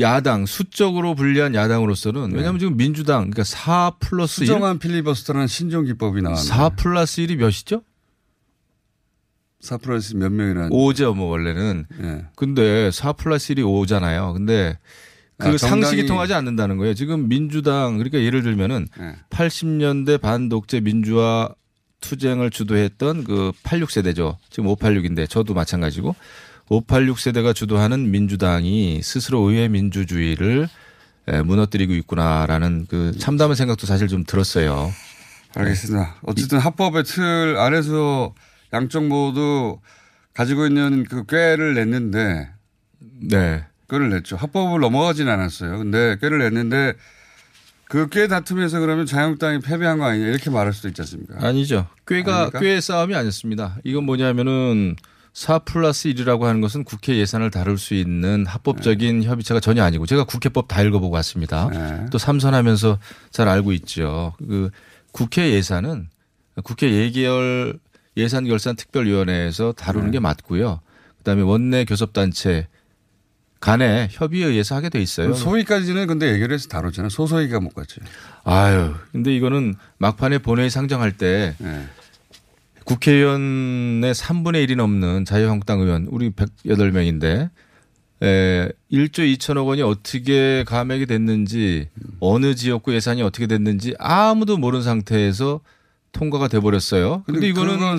야당 수적으로 불리한 야당으로서는 왜냐하면 지금 민주당 그러니까 4 플러스 1 수정안 필리버스터라는 신종 기법이 나왔는데 4 플러스 1이 몇이죠? 4 플러스 몇 명이라는 5죠, 뭐 원래는. 예. 근데 4 플러스 1이 5잖아요. 근데 그 아, 상식이 통하지 않는다는 거예요. 지금 민주당 그러니까 예를 들면은 예. 80년대 반독재 민주화 투쟁을 주도했던 그 86세대죠. 지금 586인데 저도 마찬가지고 586 세대가 주도하는 민주당이 스스로 의회 민주주의를 에, 무너뜨리고 있구나라는 그 참담한 생각도 사실 좀 들었어요. 알겠습니다. 어쨌든 합법의 틀 안에서 양쪽 모두 가지고 있는 그 꾀를 냈는데 네. 꾀를 냈죠. 합법을 넘어가진 않았어요. 근데 꾀를 냈는데 그꾀 다툼에서 그러면 자유한국당이 패배한 거 아니냐 이렇게 말할 수도 있지 않습니까? 아니죠. 꾀가? 꾀의 싸움이 아니었습니다. 이건 뭐냐면은 4 플러스 1이라고 하는 것은 국회 예산을 다룰 수 있는 합법적인 협의체가 전혀 아니고 제가 국회법 다 읽어보고 왔습니다. 네. 또 삼선하면서 잘 알고 있죠. 그 국회 예산은 국회 예결 예산결산 특별위원회에서 다루는 네. 게 맞고요. 그다음에 원내 교섭단체 간에 협의에 의해서 하게 돼 있어요. 소위까지는 근데 예결해서 다뤘잖아요. 소소위가 못 갔죠. 아유, 근데 이거는 막판에 본회의 상정할 때 네. 국회의원의 3분의 1이 넘는 자유한국당 의원, 우리 108명인데, 에, 1조 2천억 원이 어떻게 감액이 됐는지, 어느 지역구 예산이 어떻게 됐는지 아무도 모르는 상태에서 통과가 돼버렸어요. 근데, 근데 이거는 안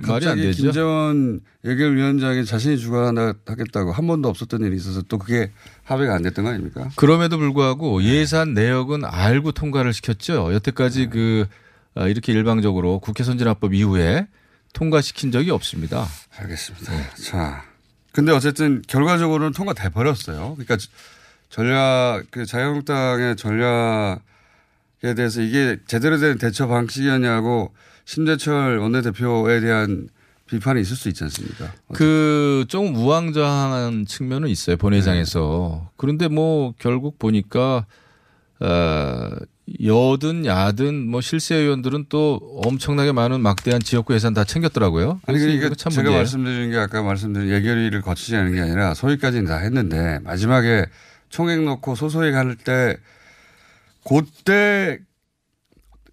갑자기 되죠. 김재원 예결위원장이 자신이 주관하겠다고 한 번도 없었던 일이 있어서 또 그게 합의가 안 됐던 거 아닙니까? 그럼에도 불구하고 예산 내역은 알고 통과를 시켰죠. 여태까지 그 아, 이렇게 일방적으로 국회 선진화법 이후에 통과시킨 적이 없습니다. 알겠습니다. 자, 근데 어쨌든 결과적으로는 통과돼 버렸어요. 그러니까 전략 그 자유한국당의 전략 에 대해서 이게 제대로 된 대처 방식이었냐고 심재철 원내대표에 대한 비판이 있을 수 있지 않습니까? 그 조금 우왕좌왕한 측면은 있어요 본회의장에서. 그런데 뭐 결국 보니까 어, 여든 야든 뭐 실세 의원들은 또 엄청나게 많은 막대한 지역구 예산 다 챙겼더라고요. 아니 그러니까 참 제가 문제예요. 말씀드린 게 아까 말씀드린 예결위를 거치지 않은 게 아니라 소위까지는 다 했는데 마지막에 총액 놓고 소소위 갈때 그때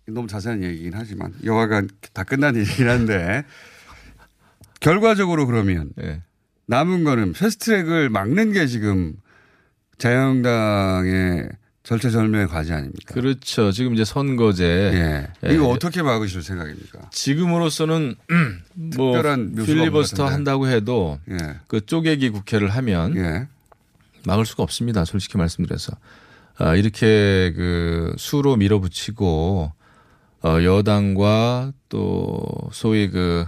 너무 자세한 얘기긴 하지만 여하간 다 끝난 얘기긴 한데 결과적으로 그러면 네. 남은 거는 패스트트랙을 막는 게 지금 자유한국당의 절체절명의 과제 아닙니까? 그렇죠. 지금 이제 선거제. 예. 이거 어떻게 막으실 생각입니까? 지금으로서는 뭐 필리버스터. 한다고 해도 예. 그 쪼개기 국회를 하면 막을 수가 없습니다. 솔직히 말씀드려서 아, 이렇게 그 수로 밀어붙이고 어, 여당과 또 소위 그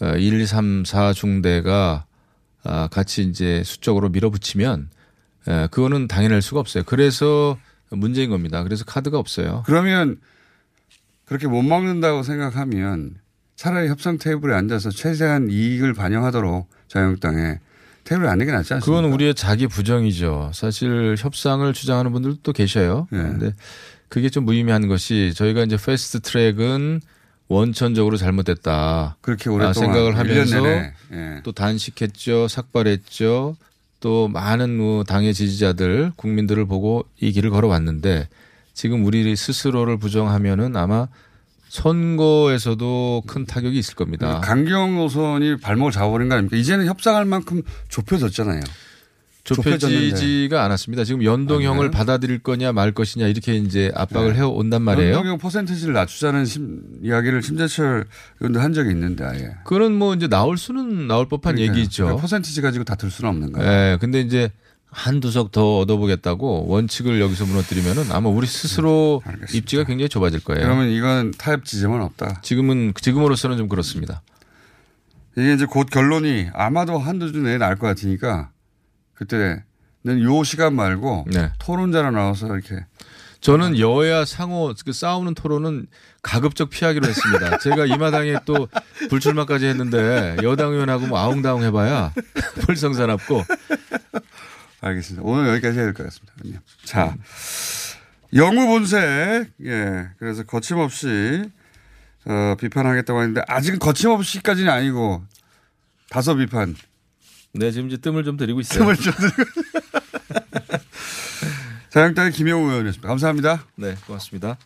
어, 1, 2, 3, 4 중대가 아, 같이 이제 수적으로 밀어붙이면 에, 그거는 당연할 수가 없어요. 그래서 문제인 겁니다. 그래서 카드가 없어요. 그러면 그렇게 못 먹는다고 생각하면 차라리 협상 테이블에 앉아서 최대한 이익을 반영하도록 자유한국당에 테이블에 앉는 게 낫지 않습니까? 그건 우리의 자기 부정이죠. 사실 협상을 주장하는 분들도 또 계셔요. 네. 그런데 그게 좀 무의미한 것이 저희가 이제 패스트 트랙은 원천적으로 잘못됐다. 그렇게 아, 오랫동안 생각을 1년 하면서 예. 또 단식했죠. 삭발했죠. 또 많은 뭐 당의 지지자들, 국민들을 보고 이 길을 걸어왔는데 지금 우리 스스로를 부정하면은 아마 선거에서도 큰 타격이 있을 겁니다. 강경 노선이 발목을 잡아버린 거 아닙니까? 이제는 협상할 만큼 좁혀졌잖아요. 좁혀지지가 않았습니다. 지금 연동형을 받아들일 거냐 말 것이냐 이렇게 이제 압박을 해 온단 말이에요. 연동형 퍼센티지를 낮추자는 심, 이야기를 심재철 의원도 한 적이 있는데 아예. 그건 뭐 이제 나올 수는 나올 법한 그러니까요. 얘기죠. 그러니까 퍼센티지 가지고 다툴 수는 없는 거예요. 예. 근데 이제 한두 석 더 얻어보겠다고 원칙을 여기서 무너뜨리면은 아마 우리 스스로 입지가 굉장히 좁아질 거예요. 그러면 이건 타협 지점은 없다. 지금은 지금으로서는 좀 그렇습니다. 이게 이제 곧 결론이 아마도 한두 주 내에 날 것 같으니까 그때는 요 시간 말고 네. 토론자로 나와서 이렇게 저는 여야 상호 그 싸우는 토론은 가급적 피하기로 했습니다. 제가 이 마당에 또 불출마까지 했는데 여당 의원하고 뭐 아웅다웅 해봐야 불성사납고 알겠습니다. 오늘 여기까지 해야 될 것 같습니다. 자, 영우 본색, 예. 그래서 거침없이, 어, 비판하겠다고 하는데, 아직은 거침없이까지는 아니고, 다소 비판. 네, 지금 이제 뜸을 좀 들이고 있어요. 뜸을 좀 들이고. 자영당의 김영우 의원이었습니다. 감사합니다. 네, 고맙습니다.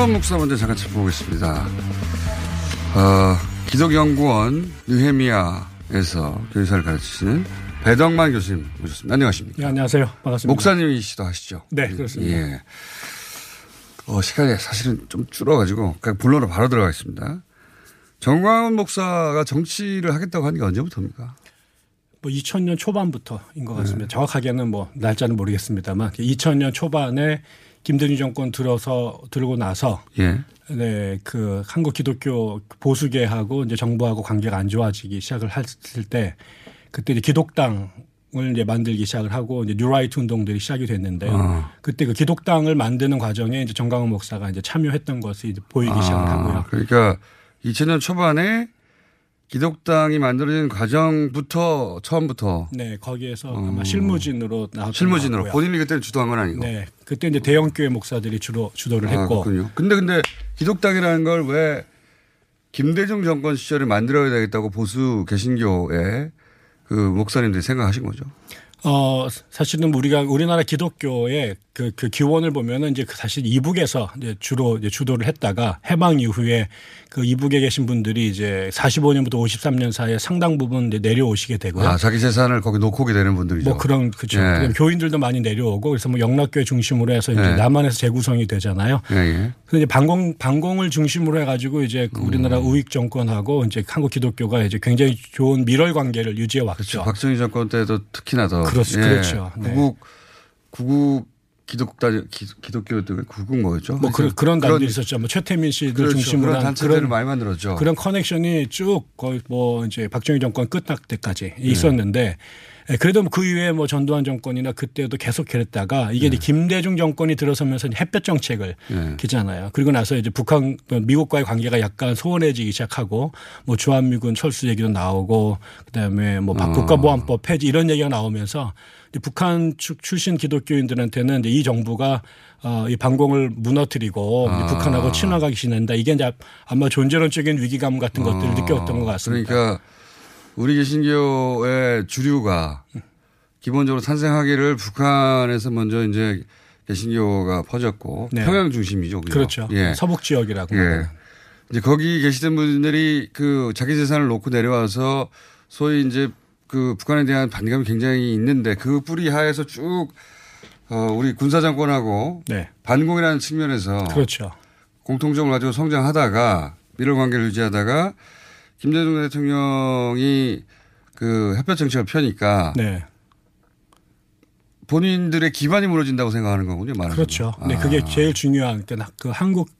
정광훈 목사 먼저 잠깐 짚어보겠습니다. 어, 기독연구원 느헤미야에서 교사를 가르치시는 배덕만 교수님 모셨습니다. 안녕하십니까? 네, 안녕하세요. 반갑습니다. 목사님이시도 하시죠? 네, 그렇습니다. 예. 어, 시간이 사실은 좀 줄어가지고 그냥 본론으로 바로 들어가겠습니다. 정광훈 목사가 정치를 하겠다고 하는 게 언제부터입니까? 뭐 2000년 초반부터인 네. 것 같습니다. 정확하게는 뭐 날짜는 모르겠습니다만 2000년 초반에 김대중 정권 들어서 들고 나서 예. 네, 그 한국 기독교 보수계하고 이제 정부하고 관계가 안 좋아지기 시작을 했을 때 그때 이제 기독당 을 이제 만들기 시작을 하고 이제 뉴라이트 운동들이 시작이 됐는데요. 아. 그때 그 기독당을 만드는 과정에 이제 정강훈 목사가 이제 참여했던 것이 이제 보이기 시작을 하고요. 그러니까 2000년 초반에 기독당이 만들어진 과정부터 처음부터 네, 거기에서 아마 실무진으로 나왔던 실무진으로. 본인이 그때 주도한 건 아니고. 네, 그때 이제 대형 교회 목사들이 주로 주도를 아, 했고. 그렇군요. 근데 근데 기독당이라는 걸 왜 김대중 정권 시절에 만들어야 되겠다고 보수 개신교의 그 목사님들이 생각하신 거죠. 어, 사실은 우리가 우리나라 기독교의 그, 그 기원을 보면은 이제 그 사실 이북에서 이제 주로 이제 주도를 했다가 해방 이후에 그 이북에 계신 분들이 이제 45년부터 53년 사이에 상당 부분 이제 내려오시게 되고요. 아, 자기 재산을 거기 놓고 오게 되는 분들이죠. 뭐 그런 그죠. 예. 교인들도 많이 내려오고 그래서 뭐 영락교회 중심으로 해서 이제 예. 남한에서 재구성이 되잖아요. 예, 예. 근데 이제 반공 반공을 중심으로 해 가지고 이제 그 우리나라 음. 우익 정권하고 이제 한국 기독교가 이제 굉장히 좋은 밀월 관계를 유지해 왔죠. 박정희 정권 때도 특히나 더. 그렇- 그렇죠. 네. 구국, 구국 기독당, 기- 기독교들 구국 뭐였죠? 뭐 그, 그런 단들이 있었죠. 뭐 최태민 씨들 그렇죠. 중심으로 그런 한 단체들을 많이 만들었죠. 그런 커넥션이 쭉 거의 뭐 이제 박정희 정권 끝날 때까지 네. 있었는데 예, 그래도 그 이후에 뭐 전두환 정권이나 그때도 계속 그랬다가 이게 이제 김대중 정권이 들어서면서 햇볕 정책을 네. 기잖아요. 그리고 나서 이제 북한 미국과의 관계가 약간 소원해지기 시작하고 뭐 주한미군 철수 얘기도 나오고 그다음에 뭐 어. 국가보안법 폐지 이런 얘기가 나오면서 북한 축 출신 기독교인들한테는 이 정부가 어, 이 반공을 무너뜨리고 아. 북한하고 친화가 지낸다. 이게 이제 아마 존재론적인 위기감 같은 것들을 어, 느꼈던 것 같습니다. 그러니까 우리 개신교의 주류가 기본적으로 탄생하기를 북한에서 먼저 이제 개신교가 퍼졌고 네. 평양 중심이죠. 그죠? 그렇죠. 예. 서북 지역이라고. 예. 이제 거기 계시던 분들이 그 자기 재산을 놓고 내려와서 소위 이제 그 북한에 대한 반감이 굉장히 있는데 그 뿌리 하에서 쭉 어, 우리 군사정권하고 네. 반공이라는 측면에서 그렇죠. 공통점을 가지고 성장하다가 미러 관계를 유지하다가 김대중 대통령이 그 햇볕 정책을 펴니까 네. 본인들의 기반이 무너진다고 생각하는 거군요. 말하자면. 그렇죠. 네, 아. 그게 제일 중요한 그러니까 그 한국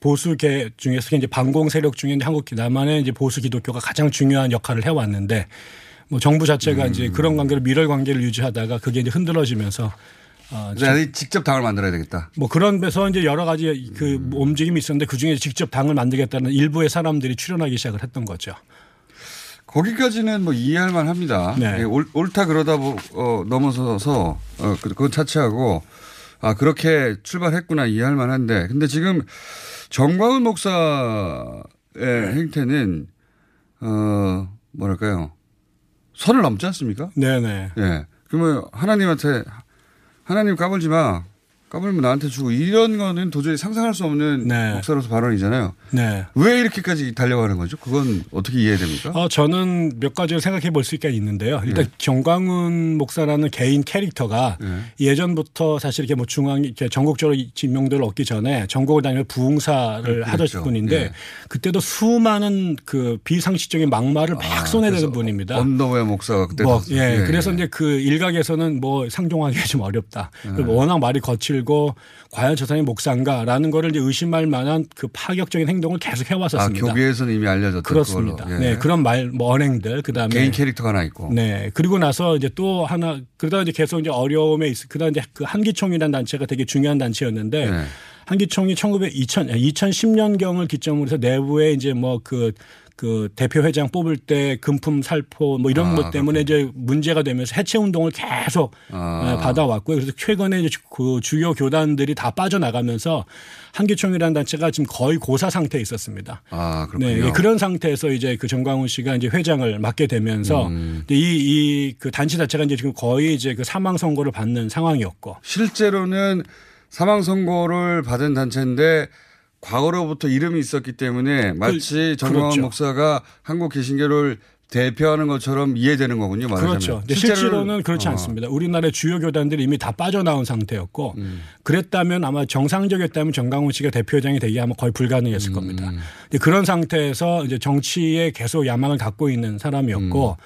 보수계 중에서 이제 반공 세력 중에 이제 한국 남한의 이제 보수 기독교가 가장 중요한 역할을 해왔는데 뭐 정부 자체가 음. 이제 그런 관계를 밀월 관계를 유지하다가 그게 이제 흔들어지면서 어, 그래서 직접 당을 만들어야 되겠다. 뭐 그런 데서 이제 여러 가지 그 움직임이 있었는데 그 중에 직접 당을 만들겠다는 일부의 사람들이 출연하기 시작을 했던 거죠. 거기까지는 뭐 이해할 만 합니다. 네. 예, 옳, 옳다 그러다 보, 어, 넘어서서 어, 그- 그건 차치하고 아, 그렇게 출발했구나 이해할 만한데 근데 지금 정광훈 목사의 행태는 어, 뭐랄까요. 선을 넘지 않습니까? 네네. 예. 그러면 하나님한테 하나님 까불지 마. 까불면 나한테 주고 이런 거는 도저히 상상할 수 없는 목사로서 발언이잖아요. 네. 왜 이렇게까지 달려가는 거죠? 그건 어떻게 이해됩니까? 어, 저는 몇 가지를 생각해 볼 수 있게 있는데요. 일단 네. 정광훈 목사라는 개인 캐릭터가 예전부터 사실 이렇게 뭐 중앙, 이렇게 전국적으로 이 지명도를 얻기 전에 전국을 다니며 부흥사를 그랬죠. 하던 분인데 예. 그때도 수많은 그 비상식적인 막말을 막 쏟아내는 분입니다. 언더웨어 목사가 그때 뭐. 예, 예, 그래서 예. 이제 그 일각에서는 뭐 상종하기 좀 어렵다. 예. 그리고 워낙 말이 거칠 고 과연 저 사람이 목사인가라는 거를 이제 의심할 만한 그 파격적인 행동을 계속 아, 해왔었습니다. 교계에서는 이미 알려졌던 그렇습니다. 예. 네, 그런 말, 뭐 언행들, 그 다음에 개인 캐릭터가 하나 있고. 네. 그리고 나서 이제 또 하나, 그러다 이제 계속 이제 어려움에 있, 그다음 이제 그 한기총이라는 단체가 되게 중요한 단체였는데 네. 한기총이 1900, 2000, 2010년 경을 기점으로 해서 내부에 이제 뭐 그 그 대표 회장 뽑을 때 금품 살포 뭐 이런 아, 것 때문에 이제 문제가 되면서 해체 운동을 계속 아. 어, 받아왔고요. 그래서 최근에 이제 그 주요 교단들이 다 빠져나가면서 한기총이라는 단체가 지금 거의 고사 상태에 있었습니다. 아, 그렇군요. 네, 그런 상태에서 이제 그 정광훈 씨가 이제 회장을 맡게 되면서 음. 이이 그 단체 자체가 이제 지금 거의 이제 그 사망 선고를 받는 상황이었고 실제로는 사망 선고를 받은 단체인데 과거로부터 이름이 있었기 때문에 마치 정광훈 그렇죠. 목사가 한국 개신교를 대표하는 것처럼 이해되는 거군요. 말하자면. 그렇죠. 실제로는- 그렇지 어. 않습니다. 우리나라의 주요 교단들이 이미 다 빠져나온 상태였고 음. 그랬다면 아마 정상적이었다면 정강훈 씨가 대표장이 되기 아마 거의 음. 불가능했을 겁니다. 근데 그런 상태에서 이제 정치에 계속 야망을 갖고 있는 사람이었고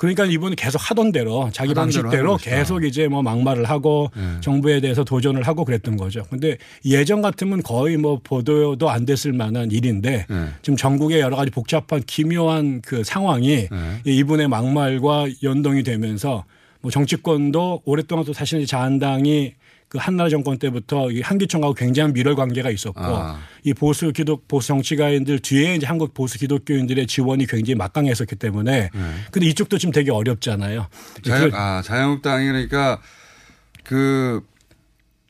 그러니까 이분은 계속 하던 대로 자기 음. 하던 대로 방식대로. 계속 이제 뭐 막말을 하고 네. 정부에 대해서 도전을 하고 그랬던 거죠. 근데 예전 같으면 거의 뭐 보도도 안 됐을 만한 일인데 네. 지금 전국의 여러 가지 복잡한 기묘한 그 상황이 네. 이분의 막말과 연동이 되면서 뭐 정치권도 오랫동안 또 사실 자한당이 그 한나라 정권 때부터 이 한기총하고 굉장한 밀월 관계가 있었고 아. 이 보수 기독 보수 정치가인들 뒤에 이제 한국 보수 기독교인들의 지원이 굉장히 막강했었기 때문에 근데 이쪽도 지금 되게 어렵잖아요. 네. 자유, 아, 자유한국당이 그러니까 그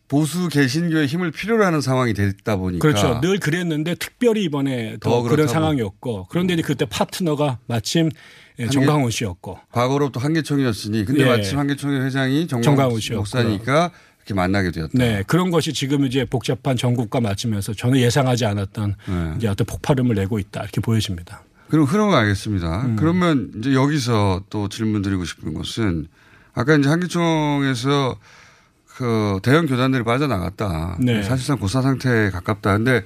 보수 개신교의 힘을 필요로 하는 상황이 됐다 보니까. 그렇죠. 늘 그랬는데 특별히 이번에 더, 더 그런. 상황이었고 그런데 이제 그때 파트너가 마침 예, 한계- 정강훈 씨였고 과거로부터 한계총이었으니 근데 예. 마침 한계총의 회장이 정광훈 씨였고요. 목사니까 이렇게 만나게 되었다. 네, 그런 것이 지금 이제 복잡한 전국과 맞추면서 저는 예상하지 않았던 네. 이제 어떤 폭발음을 내고 있다 이렇게 보여집니다. 그럼 흐름을 알겠습니다. 음. 그러면 이제 여기서 또 질문 드리고 싶은 것은 아까 이제 한기총에서 그 대형 교단들이 빠져나갔다. 네. 사실상 고사 상태에 가깝다. 근데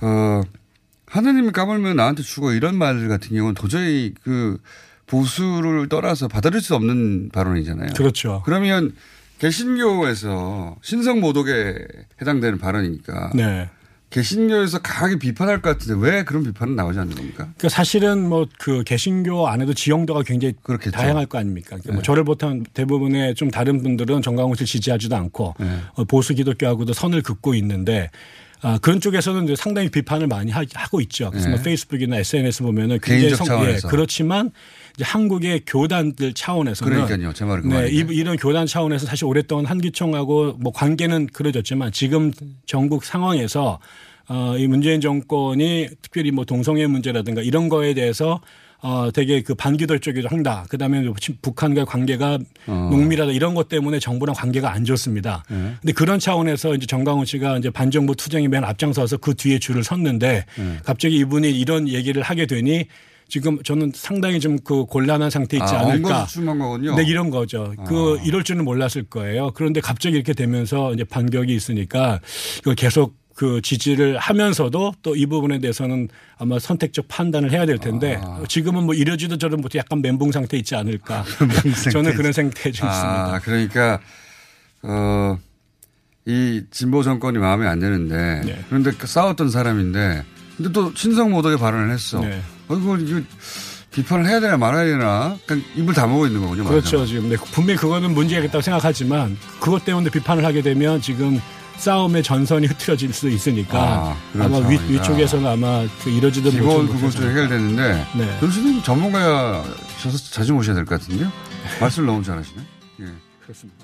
어 하나님이 까불면 나한테 죽어 이런 말 같은 경우는 도저히 그 보수를 떠나서 받아들일 수 없는 발언이잖아요. 그렇죠. 그러면 개신교에서 신성 모독에 해당되는 발언이니까 네. 개신교에서 강하게 비판할 것 같은데 왜 그런 비판은 나오지 않는 겁니까? 그러니까 사실은 뭐 그 개신교 안에도 지형도가 굉장히 다양할 거 아닙니까? 그러니까 뭐 네. 저를 보통 대부분의 좀 다른 분들은 정광훈 씨를 지지하지도 않고 네. 어, 보수 기독교하고도 선을 긋고 있는데 아, 그런 쪽에서는 상당히 비판을 많이 하, 고 있죠. 그래서 네. 뭐 페이스북이나 SNS 보면은 굉장히 차원에서. 예, 그렇지만 한국의 교단들 차원에서는 그러니까요. 제 말은 그 네. 이- 이런 교단 차원에서 사실 오랫동안 한기총하고 뭐 관계는 그려졌지만 지금 전국 상황에서 어, 이 문재인 정권이 특별히 뭐 동성애 문제라든가 이런 거에 대해서 어, 되게 그 반기돌 쪽으로 한다. 그 다음에 북한과의 관계가 어. 농밀하다 이런 것 때문에 정부랑 관계가 안 좋습니다. 네. 근데 그런 차원에서 이제 정강훈 씨가 이제 반정부 투쟁에 맨 앞장서서 그 뒤에 줄을 섰는데 네. 갑자기 이분이 이런 얘기를 하게 되니 지금 저는 상당히 좀 그 곤란한 상태에 있지 아, 않을까. 네, 이런 거죠. 그 아. 이럴 줄은 몰랐을 거예요. 그런데 갑자기 이렇게 되면서 이제 반격이 있으니까 이걸 계속 그 지지를 하면서도 또 이 부분에 대해서는 아마 선택적 판단을 해야 될 텐데 지금은 뭐 이러지도 저러지도 약간 멘붕 상태 있지 않을까 저는 그런 생각이 좀 있습니다. 아, 그러니까 어, 이 진보 정권이 마음에 안 드는데 네. 그런데 그 싸웠던 사람인데 근데 또 친성 모독의 발언을 했어. 네. 어, 이거 이거 비판을 해야 되나 말아야 되나? 그냥 입을 다물고 있는 거군요. 그렇죠. 지금 네, 분명히 그거는 문제겠다고 생각하지만 그것 때문에 비판을 하게 되면 지금 싸움의 전선이 흐트러질 수 있으니까 아, 그런 아마 위, 상황이다. 위쪽에서는 아마 그 이러지도 기본 못하고 그것도 해결되는데 네. 교수님 전문가셔서 자주 모셔야 될 것 같은데요. 말씀을 너무 잘하시네. 예. 그렇습니다.